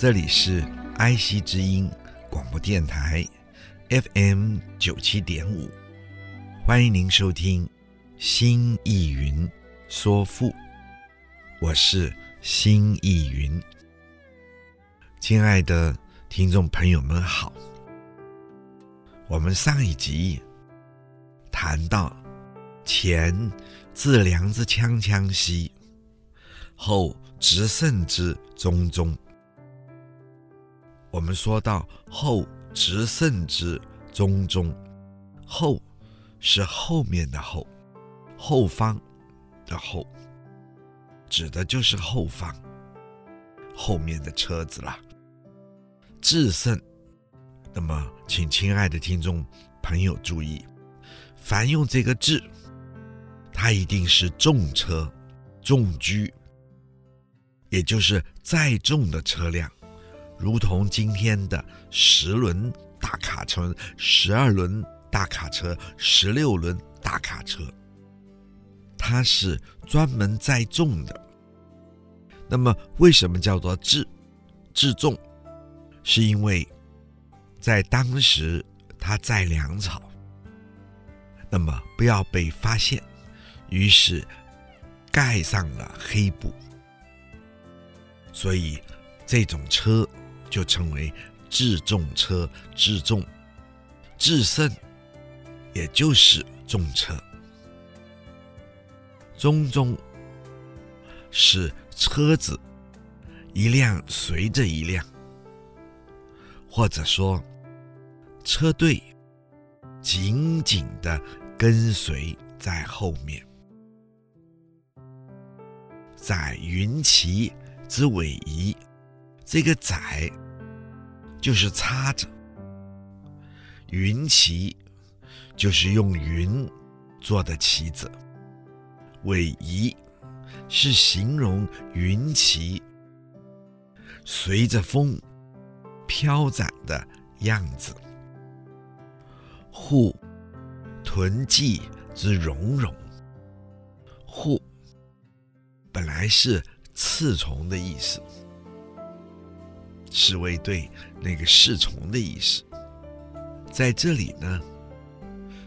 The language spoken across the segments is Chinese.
这里是爱惜之音广播电台，FM 九七点五，欢迎您收听《新艺云说赋》，我是新艺云。亲爱的听众朋友们好，我们上一集谈到前自良之锵锵兮，后直胜之中中。我们说到后直胜之中中，后是后面的后，后方的后，指的就是后方后面的车子啦。至胜，那么请亲爱的听众朋友注意，凡用这个至，它一定是重车、重车，也就是载重的车辆。如同今天的十轮大卡车、十二轮大卡车、十六轮大卡车，它是专门载重的。那么，为什么叫做制制重，是因为在当时它载粮草，那么不要被发现，于是盖上了黑布，所以这种车。就称为至重车，至重，至胜，也就是重车。中中是车子一辆随着一辆，或者说车队紧紧的跟随在后面，载云旗之尾仪。这个载就是插着，云旗就是用云做的旗子，尾夷是形容云旗随着风飘展的样子。户豚骑之茸茸，户本来是刺虫的意思。侍卫队那个侍从的意思，在这里呢，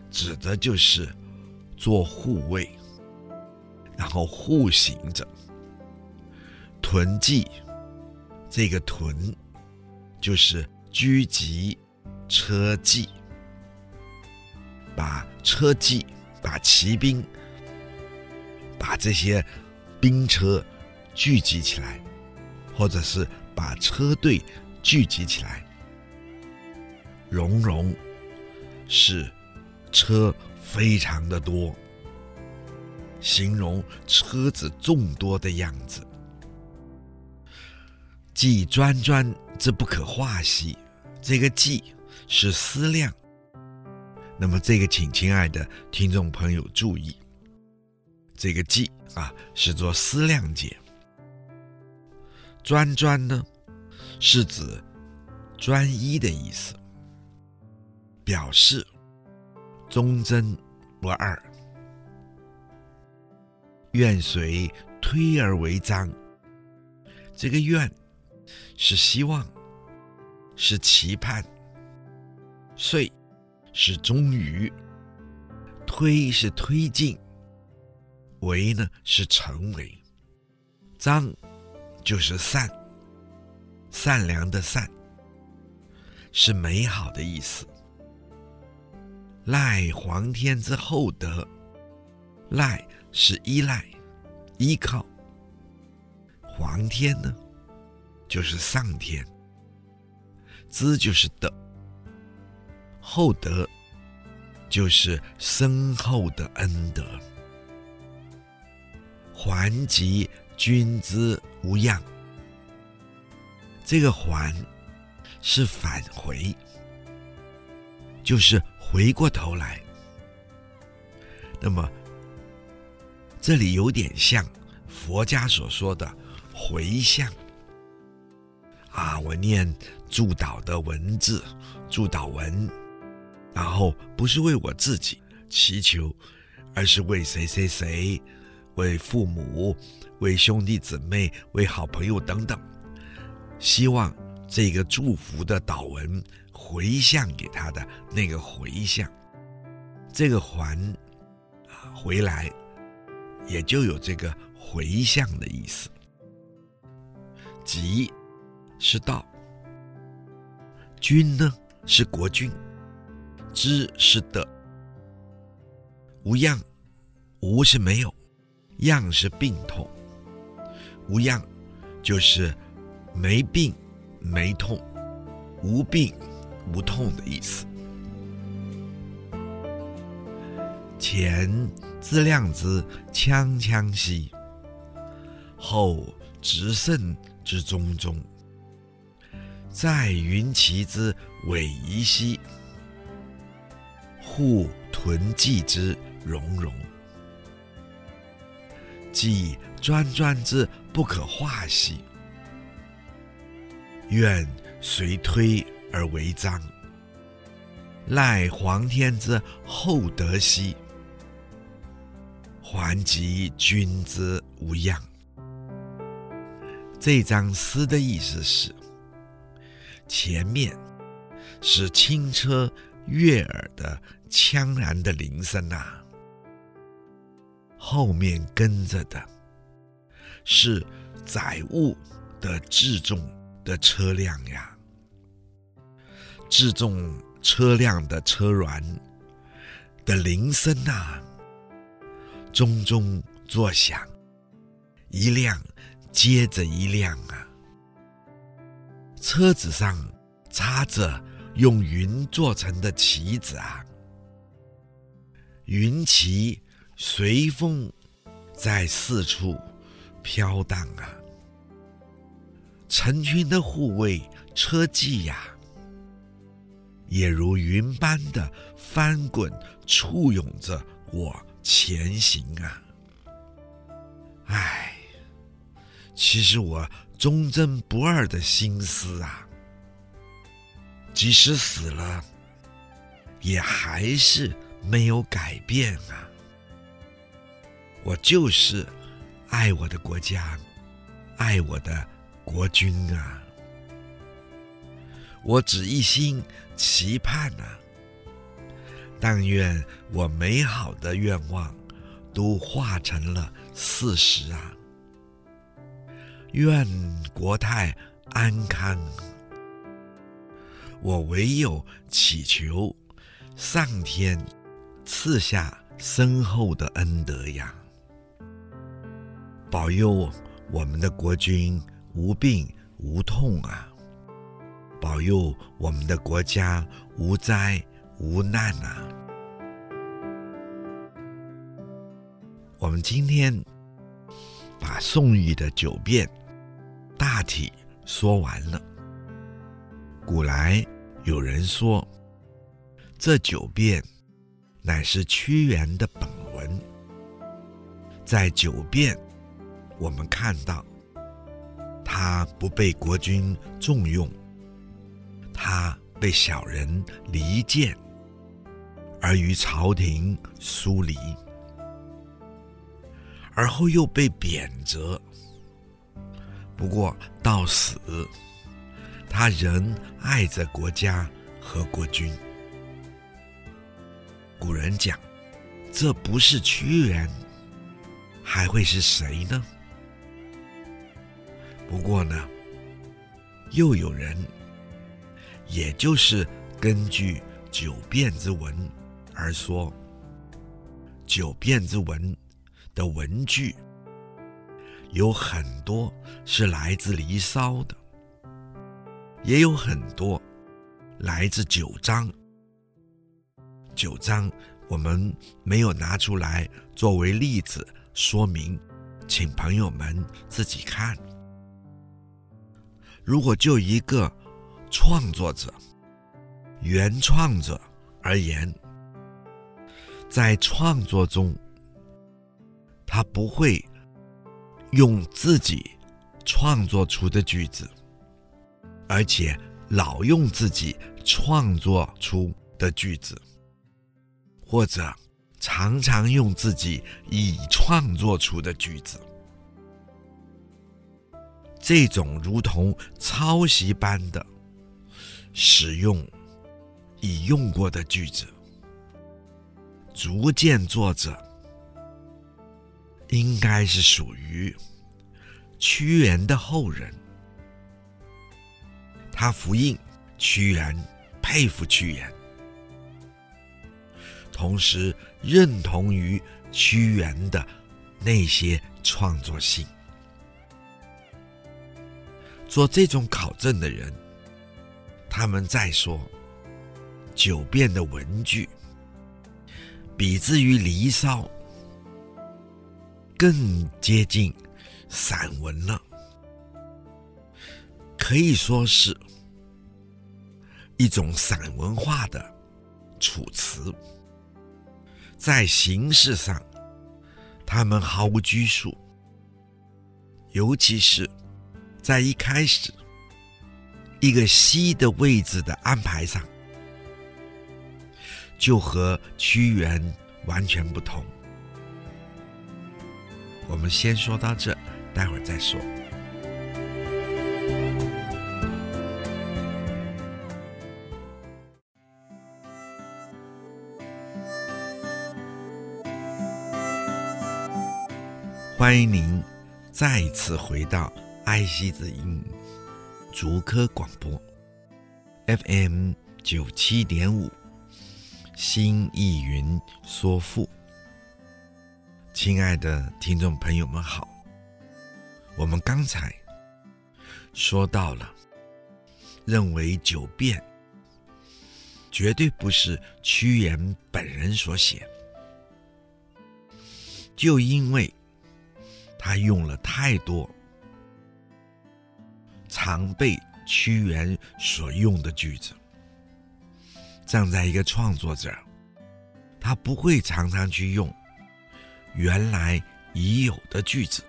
指的就是做护卫，然后护行着。豚骑，这个豚就是聚集车骑，把车骑，把骑兵，把这些兵车聚集起来，或者是。把车队聚集起来，茸茸是车非常的多，形容车子众多的样子。骥专专之不可化兮，这个骥是思量。那么这个，请亲爱的听众朋友注意，这个骥啊是做思量解。专专呢，是指专一的意思，表示忠贞不二。愿随推而为章，这个愿是希望，是期盼，遂是终于，推是推进，为呢是成为，章。就是善，善良的善，是美好的意思。赖皇天之厚德，赖是依赖、依靠。皇天呢，就是上天。知就是德，厚德就是深厚的恩德。还及君之无恙。这个“还”是返回，就是回过头来。那么，这里有点像佛家所说的回向啊。我念祝祷的文字，祝祷文，然后不是为我自己祈求，而是为谁谁谁，为父母，为兄弟姊妹，为好朋友等等。希望这个祝福的祷文回向给他的那个回向，这个还啊回来，也就有这个回向的意思。吉是道，君呢是国君，知是德，无恙，无是没有，恙是病痛，无恙就是。没病，没痛，无病，无痛的意思。前自量之锵锵兮，后直胜之忠忠。在云其之逶迤兮，护屯骑之荣荣。既专专之不可化兮。愿随推而为章，赖皇天之厚德兮，还及君之无恙。这张诗的意思是：前面是轻车悦耳的锵然的铃声呐、啊，后面跟着的是载物的至重。的车辆呀，自重车辆的车轮的铃声呐，钟钟作响，一辆接着一辆啊。车子上插着用云做成的旗子啊，云旗随风在四处飘荡啊。成群的护卫车骑呀，也如云般的翻滚簇拥着我前行啊！唉，其实我忠贞不二的心思啊，即使死了，也还是没有改变啊！我就是爱我的国家，爱我的。国君啊，我只一心期盼、啊，但愿我美好的愿望都化成了事实啊！愿国泰安康，我唯有祈求上天赐下深厚的恩德呀，保佑我们的国君。无病无痛啊！保佑我们的国家无灾无难啊！我们今天把宋玉的九变大体说完了。古来有人说，这九变乃是屈原的本文。在九变，我们看到。他不被国君重用，他被小人离间，而与朝廷疏离，而后又被贬谪。不过到死，他仍爱着国家和国君。古人讲，这不是屈原，还会是谁呢？不过呢，又有人，也就是根据九变之文而说，九变之文的文句有很多是来自《离骚》的，也有很多来自九章。九章我们没有拿出来作为例子说明，请朋友们自己看。如果就一个创作者、原创者而言，在创作中，他不会用自己创作出的句子，而且老用自己创作出的句子，或者常常用自己已创作出的句子。这种如同抄袭般的使用已用过的句子，逐渐作者应该是属于屈原的后人，他复印屈原，佩服屈原，同时认同于屈原的那些创作性。做这种考证的人，他们在说《九变》的文句，比之于《离骚》更接近散文了，可以说是一种散文化的楚辞。在形式上，他们毫无拘束，尤其是。在一开始，一个“西”的位置的安排上，就和屈原完全不同。我们先说到这，待会儿再说。欢迎您再一次回到。爱惜之音，竹科广播，FM 九七点五，新意云说赋。亲爱的听众朋友们好，我们刚才说到了，认为《九变》绝对不是屈原本人所写，就因为他用了太多。常被屈原所用的句子，站在一个创作者，他不会常常去用原来已有的句子。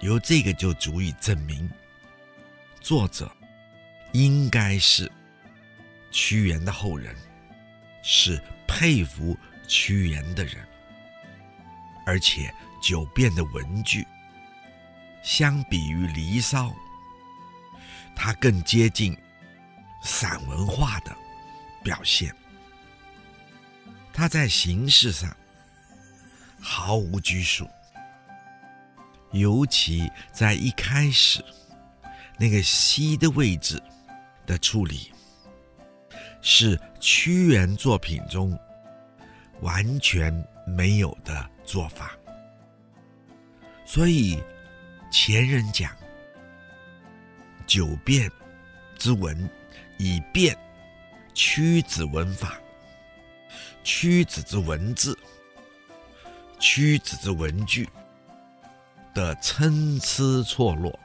由这个就足以证明，作者应该是屈原的后人，是佩服屈原的人，而且《九变》的文句。相比于《离骚》，它更接近散文化的表现。它在形式上毫无拘束，尤其在一开始那个“西”的位置的处理，是屈原作品中完全没有的做法，所以。前人讲，九变之文以变屈子文法，屈子之文字，屈子之文句的参差错落，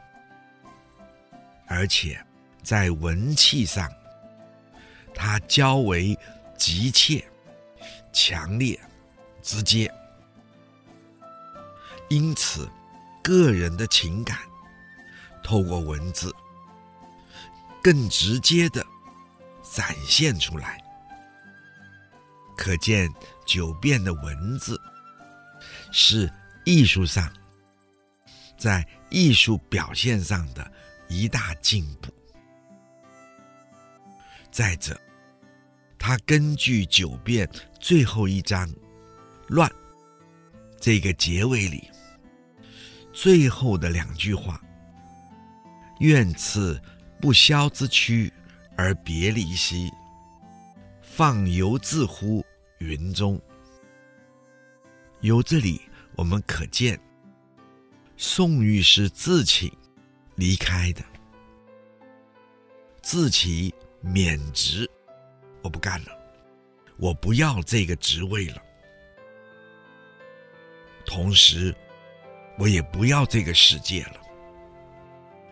而且在文气上，它较为急切、强烈、直接，因此。个人的情感透过文字更直接的展现出来，可见九变的文字是艺术上在艺术表现上的一大进步。再者，他根据九变最后一章“乱”这个结尾里。最后的两句话：“愿赐不肖之躯而别离兮，放游自乎云中。”由这里我们可见，宋玉是自请离开的，自请免职，我不干了，我不要这个职位了。同时。我也不要这个世界了。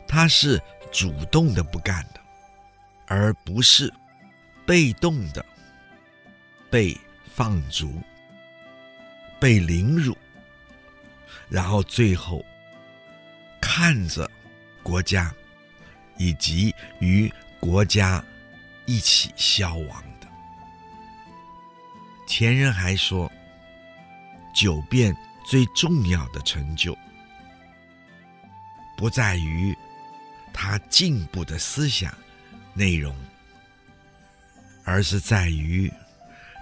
他是主动的不干的，而不是被动的被放逐、被凌辱，然后最后看着国家以及与国家一起消亡的。前人还说，九变最重要的成就，不在于他进步的思想内容，而是在于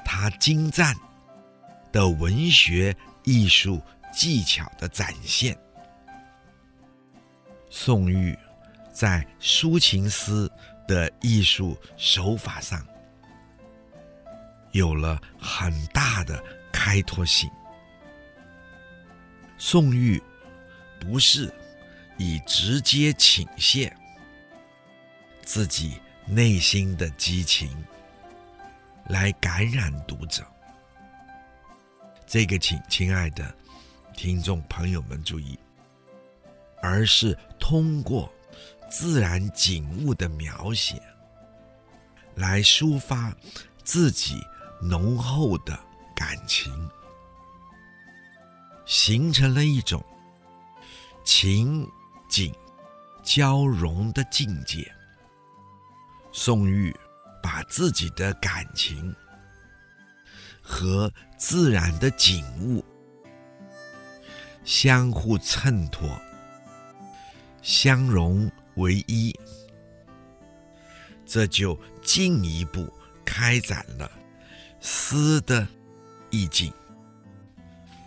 他精湛的文学艺术技巧的展现。宋玉在抒情诗的艺术手法上有了很大的开拓性。宋玉不是以直接倾泻自己内心的激情来感染读者，这个请亲爱的听众朋友们注意，而是通过自然景物的描写来抒发自己浓厚的感情。形成了一种情景交融的境界。宋玉把自己的感情和自然的景物相互衬托、相融为一，这就进一步开展了诗的意境。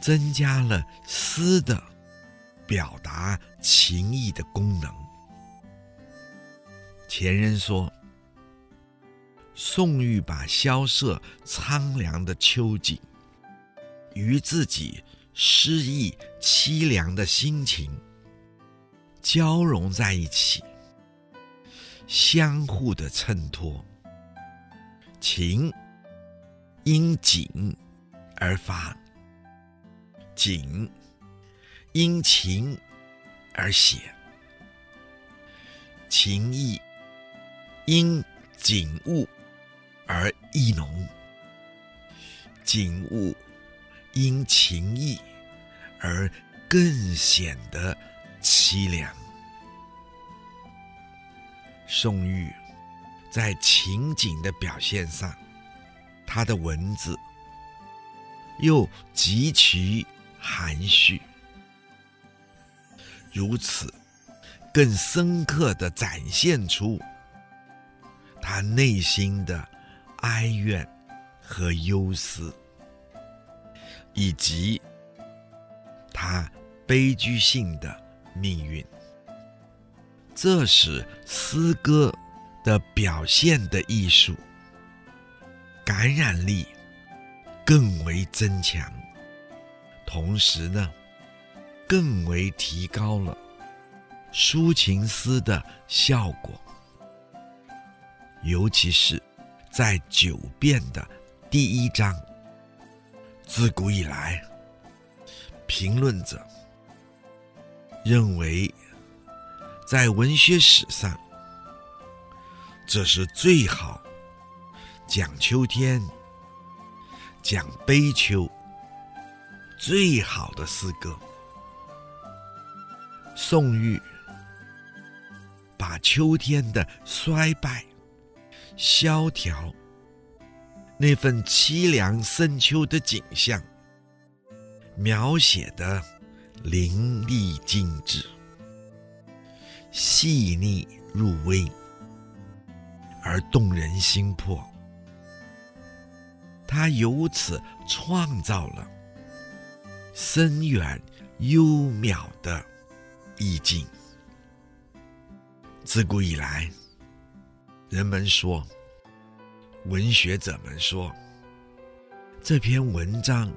增加了诗的表达情意的功能。前人说，宋玉把萧瑟苍凉的秋景与自己诗意凄凉的心情交融在一起，相互的衬托，情因景而发。景因情而写，情意因景物而意浓，景物因情意而更显得凄凉。宋玉在情景的表现上，他的文字又极其含蓄，如此，更深刻地展现出他内心的哀怨和忧思，以及他悲剧性的命运。这使诗歌的表现的艺术感染力更为增强。同时呢，更为提高了抒情诗的效果，尤其是在九变的第一章。自古以来，评论者认为，在文学史上，这是最好讲秋天、讲悲秋。最好的诗歌，宋玉把秋天的衰败、萧条，那份凄凉深秋的景象，描写得淋漓尽致、细腻入微，而动人心魄。他由此创造了。深远幽渺的意境。自古以来，人们说，文学者们说，这篇文章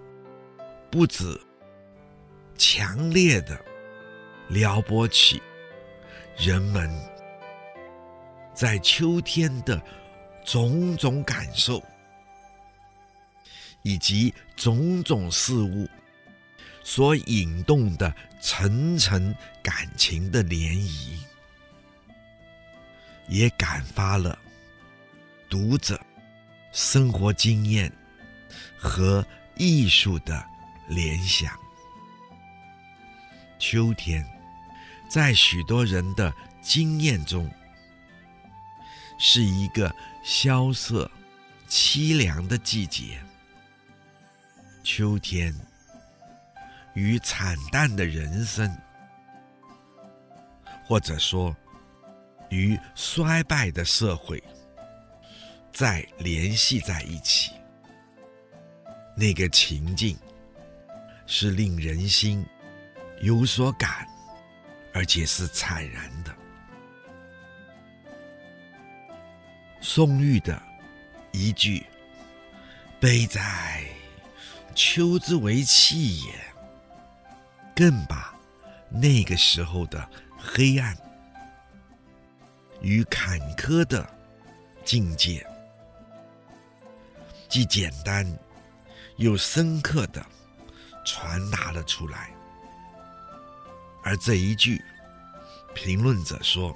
不止强烈的撩拨起人们在秋天的种种感受，以及种种事物。所引动的层层感情的涟漪，也感发了读者生活经验和艺术的联想。秋天，在许多人的经验中，是一个萧瑟、凄凉的季节。秋天，与惨淡的人生，或者说，与衰败的社会，再联系在一起，那个情境，是令人心有所感，而且是惨然的。宋玉的一句“悲哉”。秋之为气也，更把那个时候的黑暗与坎坷的境界，既简单又深刻的传达了出来。而这一句，评论者说，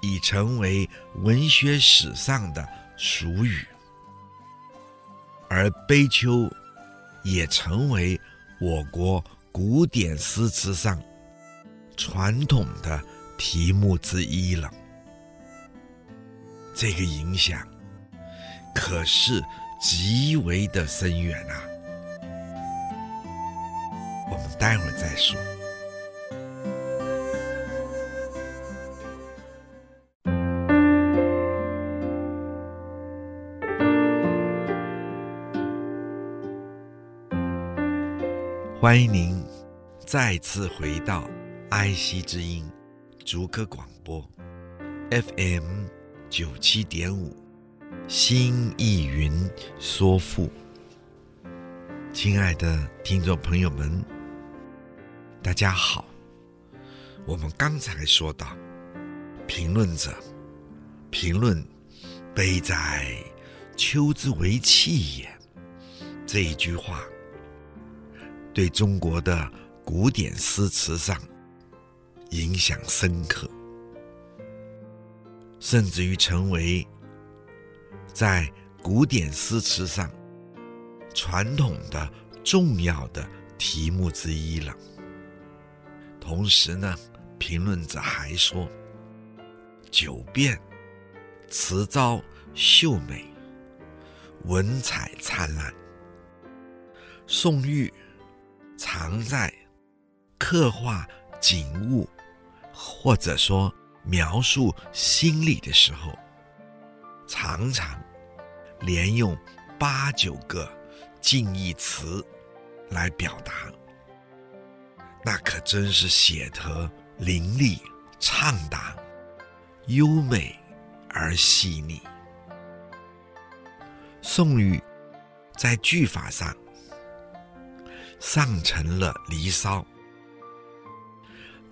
已成为文学史上的俗语。而悲秋也成为我国古典诗词上传统的题目之一了。这个影响可是极为的深远啊！我们待会儿再说。欢迎您再次回到爱惜之音竹科广播 FM 九七点五，新艺云说赋。亲爱的听众朋友们，大家好。我们刚才说到，评论者评论“悲哉，秋之为气也”这一句话。对中国的古典诗词上影响深刻，甚至于成为在古典诗词上传统的重要的题目之一了。同时呢，评论者还说：“九变，词招秀美，文采灿烂。”宋玉。常在刻画景物，或者说描述心理的时候，常常连用八九个近义词来表达，那可真是写得凌厉、畅达、优美而细腻。宋玉在句法上。上承了《离骚》，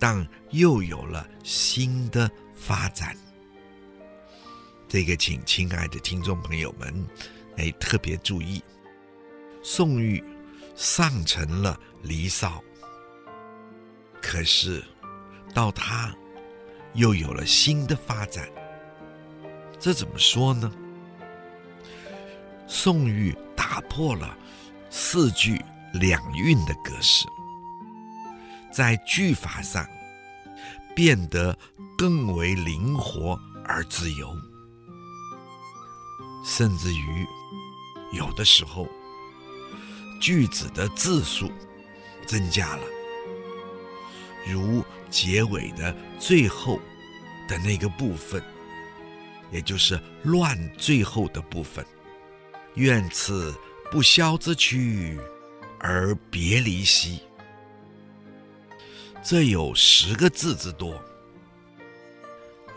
但又有了新的发展。这个，请亲爱的听众朋友们，哎，特别注意，宋玉上承了《离骚》，可是到他又有了新的发展。这怎么说呢？宋玉打破了四句。两韵的格式，在句法上变得更为灵活而自由，甚至于有的时候句子的字数增加了，如结尾的最后的那个部分，也就是乱最后的部分，愿此不肖之躯。而别离兮，这有十个字之多。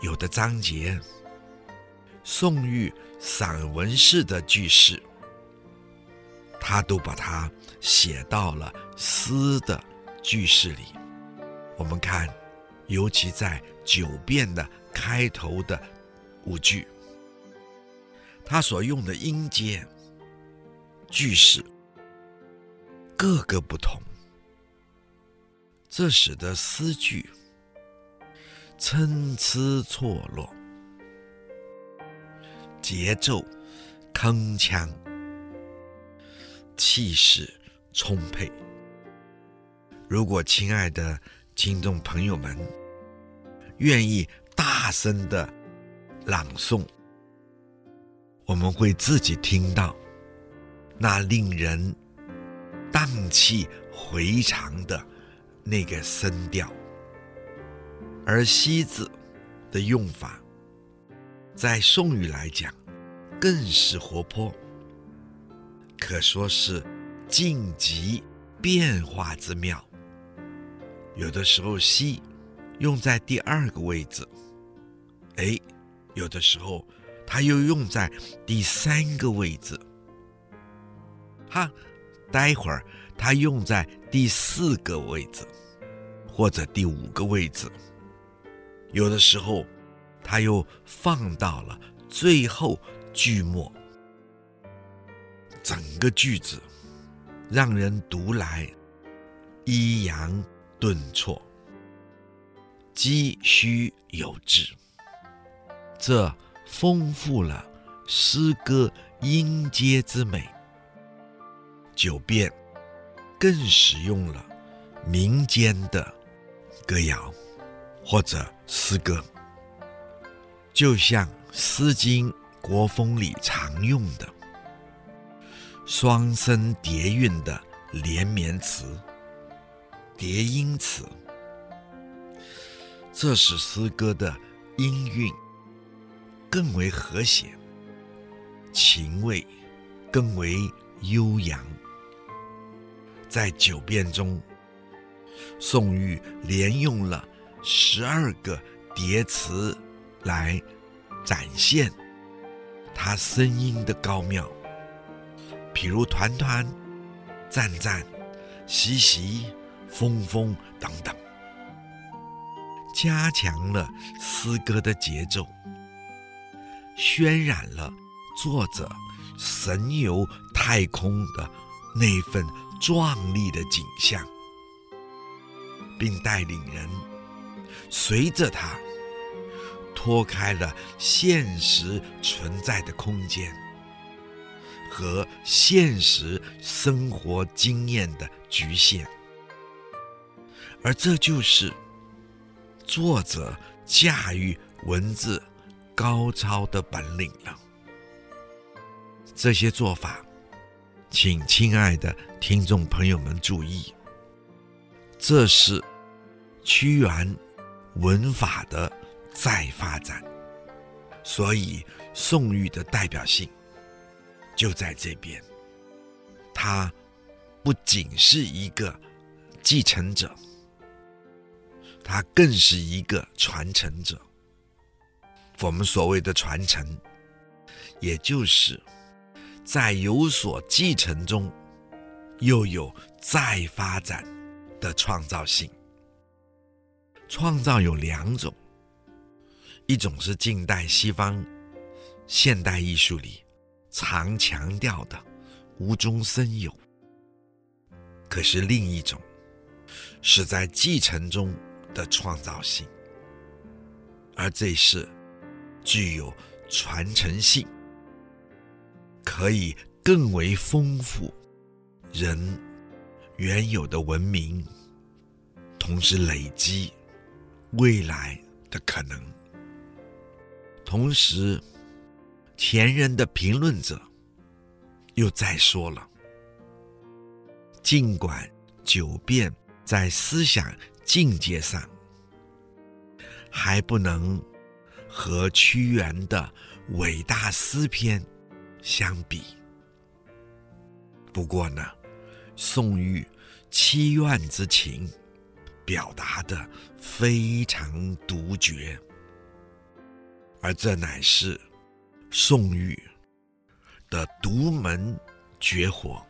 有的章节，宋玉散文式的句式，他都把它写到了诗的句式里。我们看，尤其在九变的开头的五句，他所用的音阶、句式。各个不同，这使得诗句参差错落，节奏铿锵，气势充沛。如果亲爱的听众朋友们愿意大声的朗诵，我们会自己听到那令人荡气回肠的那个声调。而“西”字的用法，在宋语来讲，更是活泼，可说是境极变化之妙。有的时候“西”用在第二个位置，哎，有的时候它又用在第三个位置，哈，待会儿它用在第四个位置，或者第五个位置。有的时候，他又放到了最后句末，整个句子让人读来抑扬顿挫，积虚有致，这丰富了诗歌音阶之美。九变更使用了民间的歌谣。或者诗歌，就像《诗经·国风》里常用的双声叠韵的连绵词、叠音词，这使诗歌的音韵更为和谐，情味更为悠扬。在九变中，宋玉连用了。十二个叠词来展现他声音的高妙，譬如“团团”“赞赞”“习习”“风风”等等，加强了诗歌的节奏，渲染了作者神游太空的那份壮丽的景象，并带领人。随着他脱开了现实存在的空间和现实生活经验的局限，而这就是作者驾驭文字高超的本领了。这些做法，请亲爱的听众朋友们注意，这是屈原。文法的再发展，所以宋玉的代表性就在这边。他不仅是一个继承者，他更是一个传承者。我们所谓的传承，也就是在有所继承中，又有再发展的创造性。创造有两种，一种是近代西方现代艺术里常强调的无中生有，可是另一种是在继承中的创造性，而这是具有传承性，可以更为丰富人原有的文明，同时累积。未来的可能。同时，前人的评论者又再说了：尽管九变在思想境界上还不能和屈原的伟大诗篇相比，不过呢，宋玉凄怨之情。表达的非常独绝，而这乃是宋玉的独门绝活。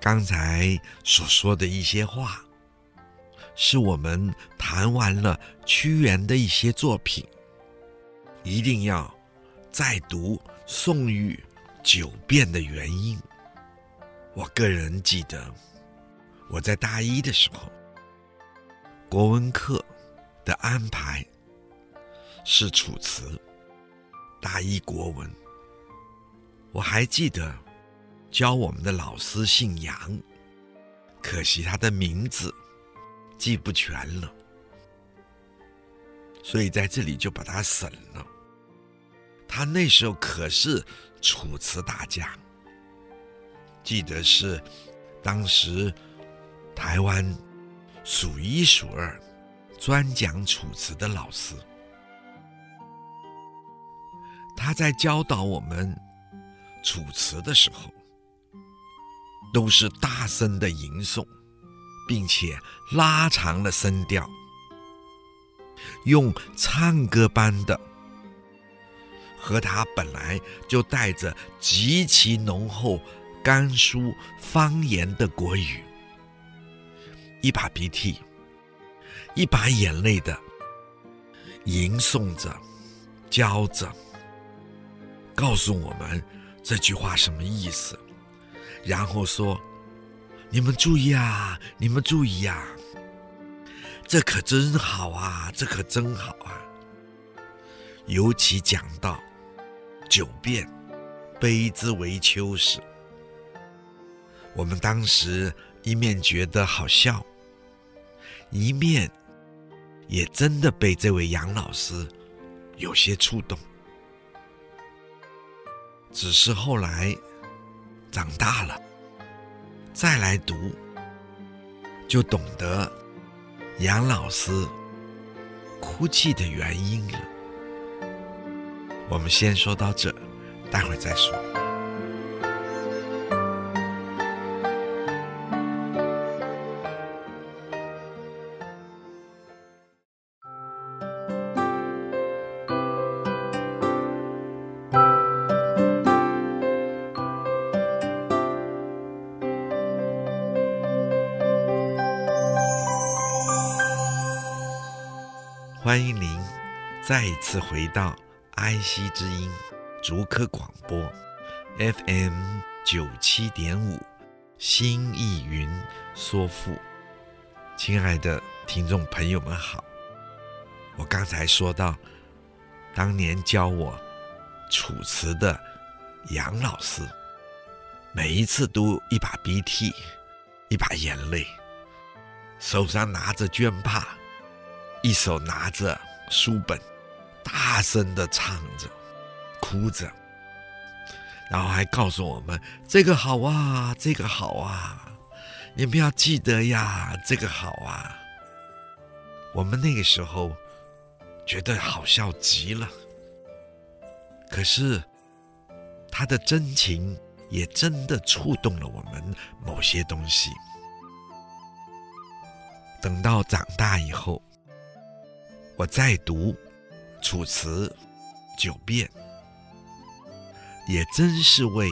刚才所说的一些话，是我们谈完了屈原的一些作品，一定要再读宋玉九变的原因。我个人记得。我在大一的时候，国文课的安排是《楚辞》，大一国文。我还记得教我们的老师姓杨，可惜他的名字记不全了，所以在这里就把他省了。他那时候可是楚辞大家，记得是当时台湾数一数二专讲楚辞的老师。他在教导我们楚辞的时候，都是大声的吟诵，并且拉长了声调，用唱歌般的。和他本来就带着极其浓厚甘肃方言的国语，一把鼻涕一把眼泪的吟诵着、教着，告诉我们这句话什么意思，然后说：“你们注意啊，你们注意呀，这可真好啊，这可真好啊。”尤其讲到。九遍，悲之为秋时。我们当时一面觉得好笑，一面也真的被这位杨老师有些触动。只是后来长大了，再来读，就懂得杨老师哭泣的原因了。我们先说到这，待会儿再说。欢迎您再一次回到。爱惜之音，竹科广播，FM 九七点五，新意云说赋。亲爱的听众朋友们好，我刚才说到，当年教我《楚辞》的杨老师，每一次都一把鼻涕，一把眼泪，手上拿着绢帕，一手拿着书本。大声的唱着，哭着，然后还告诉我们：“这个好啊，这个好啊，你们要记得呀，这个好啊。”我们那个时候觉得好笑极了，可是他的真情也真的触动了我们某些东西。等到长大以后，我再读。楚辞九变，也真是为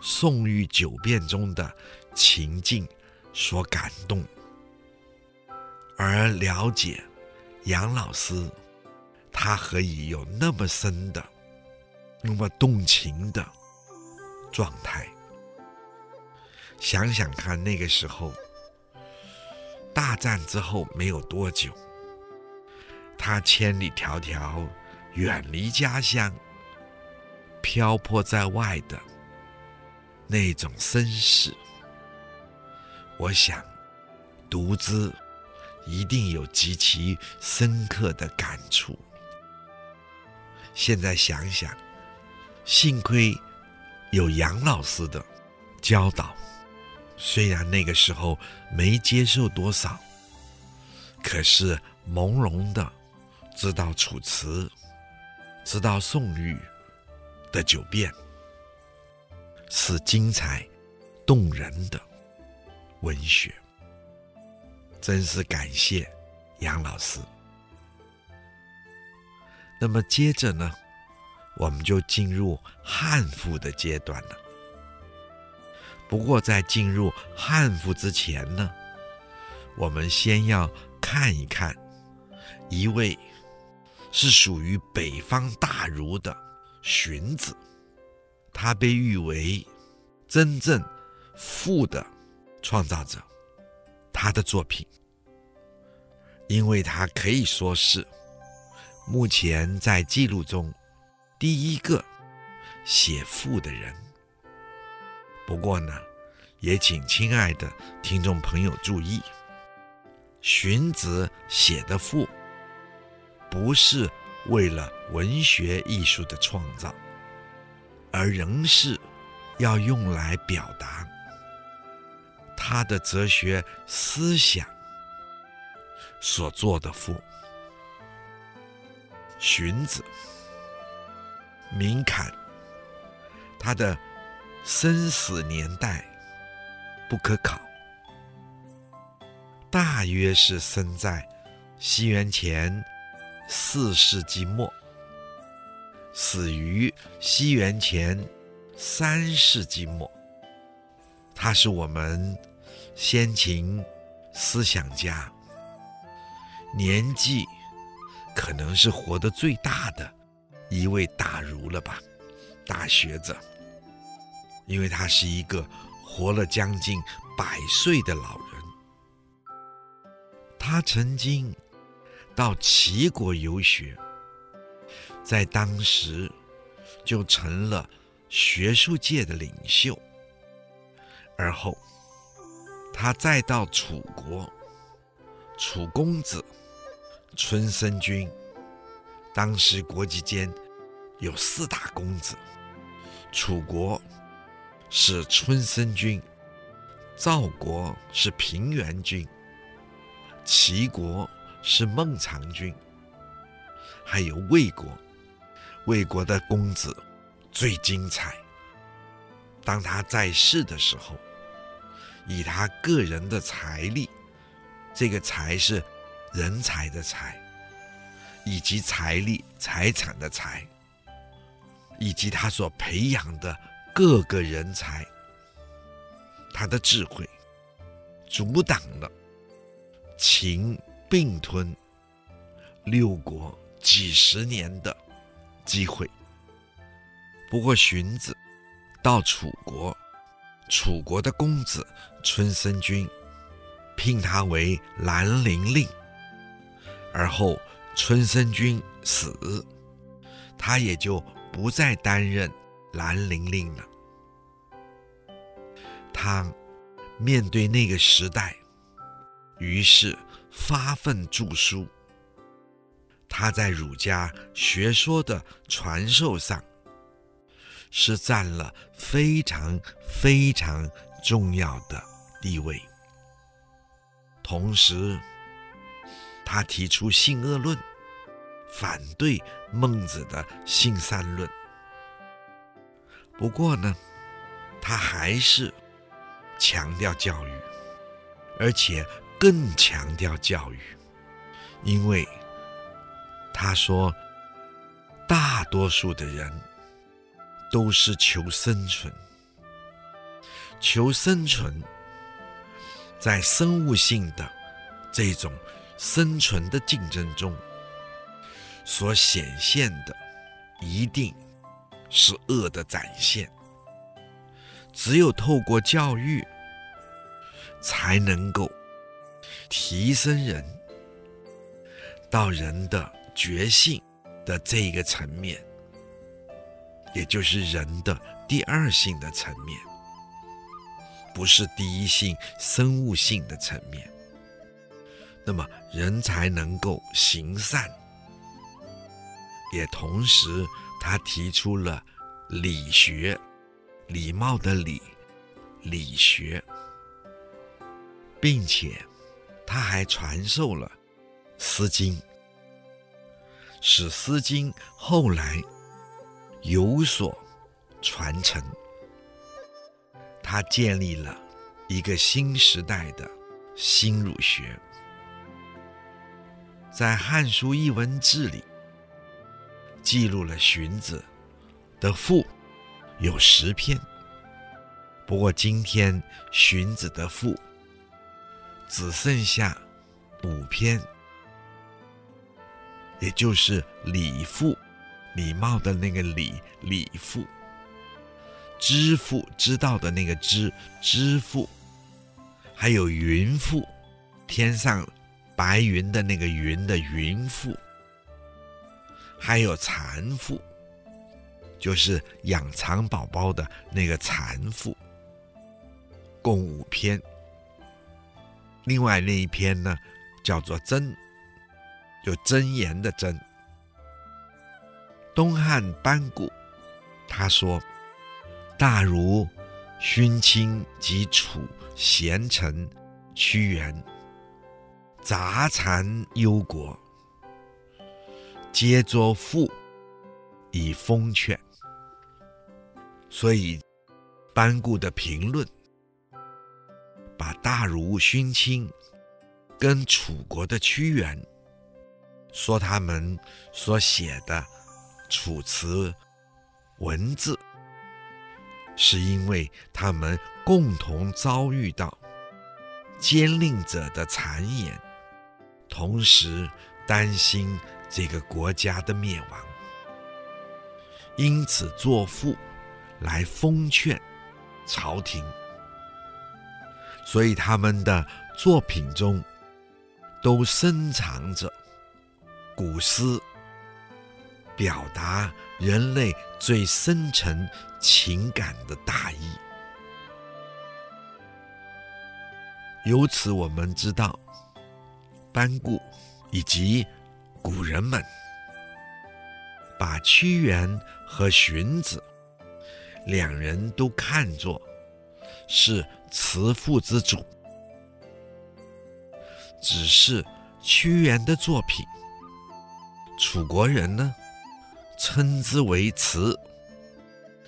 宋玉九变中的情境所感动，而了解杨老师他何以有那么深的、那么动情的状态。想想看，那个时候大战之后没有多久。他千里迢迢远离家乡，漂泊在外的那种身世，我想读之一定有极其深刻的感触。现在想想，幸亏有杨老师的教导，虽然那个时候没接受多少，可是朦胧的。知道楚辞，知道宋玉的九变，是精彩动人的文学，真是感谢杨老师。那么接着呢，我们就进入汉赋的阶段了。不过在进入汉赋之前呢，我们先要看一看一位。是属于北方大儒的荀子，他被誉为真正赋的创造者，他的作品，因为他可以说是目前在记录中第一个写赋的人。不过呢，也请亲爱的听众朋友注意，荀子写的赋不是为了文学艺术的创造，而仍是要用来表达他的哲学思想所做的赋。荀子，明坎，他的生死年代不可考，大约是生在西元前四世纪末，死于西元前三世纪末。他是我们先秦思想家，年纪可能是活得最大的一位大儒了吧，大学者。因为他是一个活了将近百岁的老人，他曾经到齐国游学，在当时就成了学术界的领袖。而后，他再到楚国，楚公子春申君，当时国际间有四大公子，楚国。是春申君，赵国是平原君，齐国是孟尝君，还有魏国，魏国的公子最精彩。当他在世的时候，以他个人的财力，这个财是人才的才，以及财力财产的财，以及他所培养的。各个人才，他的智慧阻挡了秦并吞六国几十年的机会。不过，荀子到楚国，楚国的公子春申君聘他为兰陵令，而后春申君死，他也就不再担任。兰陵令了，他面对那个时代，于是发奋著书。他在儒家学说的传授上，是占了非常非常重要的地位。同时，他提出性恶论，反对孟子的性善论。不过呢，他还是强调教育，而且更强调教育，因为他说，大多数的人都是求生存，求生存，在生物性的这种生存的竞争中所显现的，一定。是恶的展现。只有透过教育，才能够提升人到人的觉性的这一个层面，也就是人的第二性的层面，不是第一性生物性的层面。那么人才能够行善，也同时。他提出了理学，礼貌的礼，理学，并且他还传授了《诗经》，使《诗经》后来有所传承。他建立了一个新时代的新儒学，在《汉书艺文志》里。记录了荀子的赋有十篇，不过今天荀子的赋只剩下五篇，也就是礼赋，礼貌的那个礼，礼赋；知赋，知道的那个知，知赋；还有云赋，天上白云的那个云的云妇，还有蚕妇，就是养蚕宝宝的那个蚕妇，共五篇。另外那一篇呢，叫做《真》，就真言的真。东汉班固他说：“大儒、勋卿及楚贤臣屈原，杂蚕忧国，皆作赋以奉劝。”所以班固的评论。把大儒勋卿跟楚国的屈原说他们所写的楚辞文字，是因为他们共同遭遇到奸佞者的谗言，同时担心这个国家的灭亡，因此作赋来奉劝朝廷。所以他们的作品中都深藏着古诗，表达人类最深沉情感的大义。由此我们知道，班固以及古人们把屈原和荀子两人都看作是词赋之祖，只是屈原的作品，楚国人呢称之为词，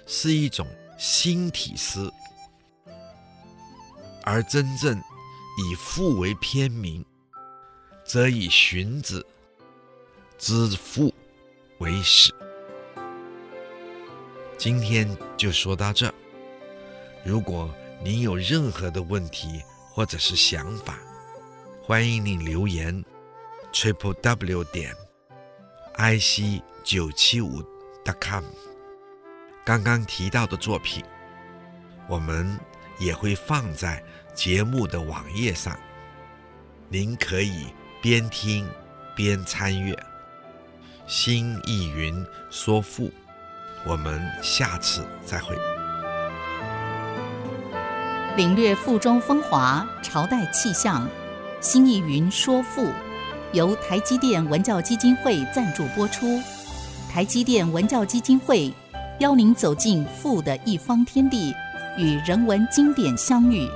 是一种新体诗，而真正以赋为篇名，则以荀子之赋为始。今天就说到这，如果。您有任何的问题或者是想法，欢迎您留言：triple w 点 i c 九七五 dot com。刚刚提到的作品，我们也会放在节目的网页上，您可以边听边参阅。新意云说赋，我们下次再会。领略赋中风华，朝代气象。新义云说赋，由台积电文教基金会赞助播出。台积电文教基金会邀您走进赋的一方天地，与人文经典相遇。